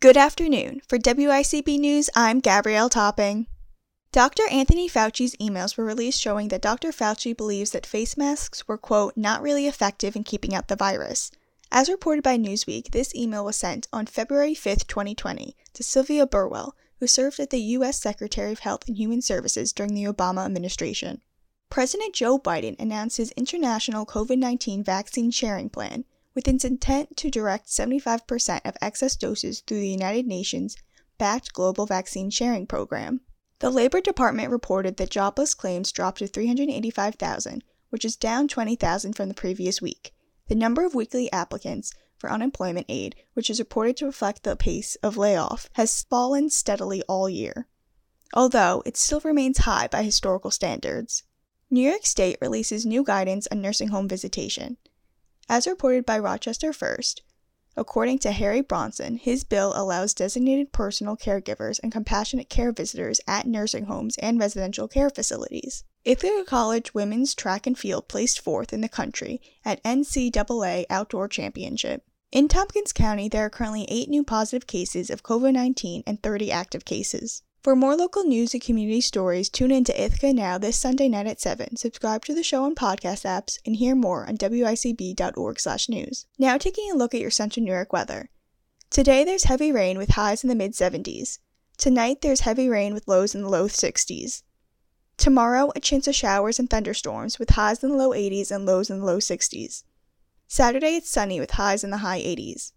Good afternoon. For WICB News, I'm Gabrielle Topping. Dr. Anthony Fauci's emails were released showing that Dr. Fauci believes that face masks were, quote, not really effective in keeping out the virus. As reported by Newsweek, this email was sent on February 5, 2020, to Sylvia Burwell, who served as the U.S. Secretary of Health and Human Services during the Obama administration. President Joe Biden announced his international COVID 19 vaccine sharing plan, with its intent to direct 75% of excess doses through the United Nations backed global vaccine sharing program. The Labor Department reported that jobless claims dropped to 385,000, which is down 20,000 from the previous week. The number of weekly applicants for unemployment aid, which is reported to reflect the pace of layoff, has fallen steadily all year, although it still remains high by historical standards. New York State releases new guidance on nursing home visitation. As reported by Rochester First, according to Harry Bronson, his bill allows designated personal caregivers and compassionate care visitors at nursing homes and residential care facilities. Ithaca College women's track and field placed fourth in the country at NCAA Outdoor Championship. In Tompkins County, there are currently eight new positive cases of COVID 19 and 30 active cases. For more local news and community stories, tune in to Ithaca Now this Sunday night at 7. Subscribe to the show on podcast apps and hear more on wicb.org/news. Now taking a look at your central New York weather. Today there's heavy rain with highs in the mid 70s. Tonight there's heavy rain with lows in the low 60s. Tomorrow, a chance of showers and thunderstorms with highs in the low 80s and lows in the low 60s. Saturday, it's sunny with highs in the high 80s.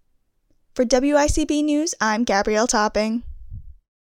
For WICB News, I'm Gabrielle Topping.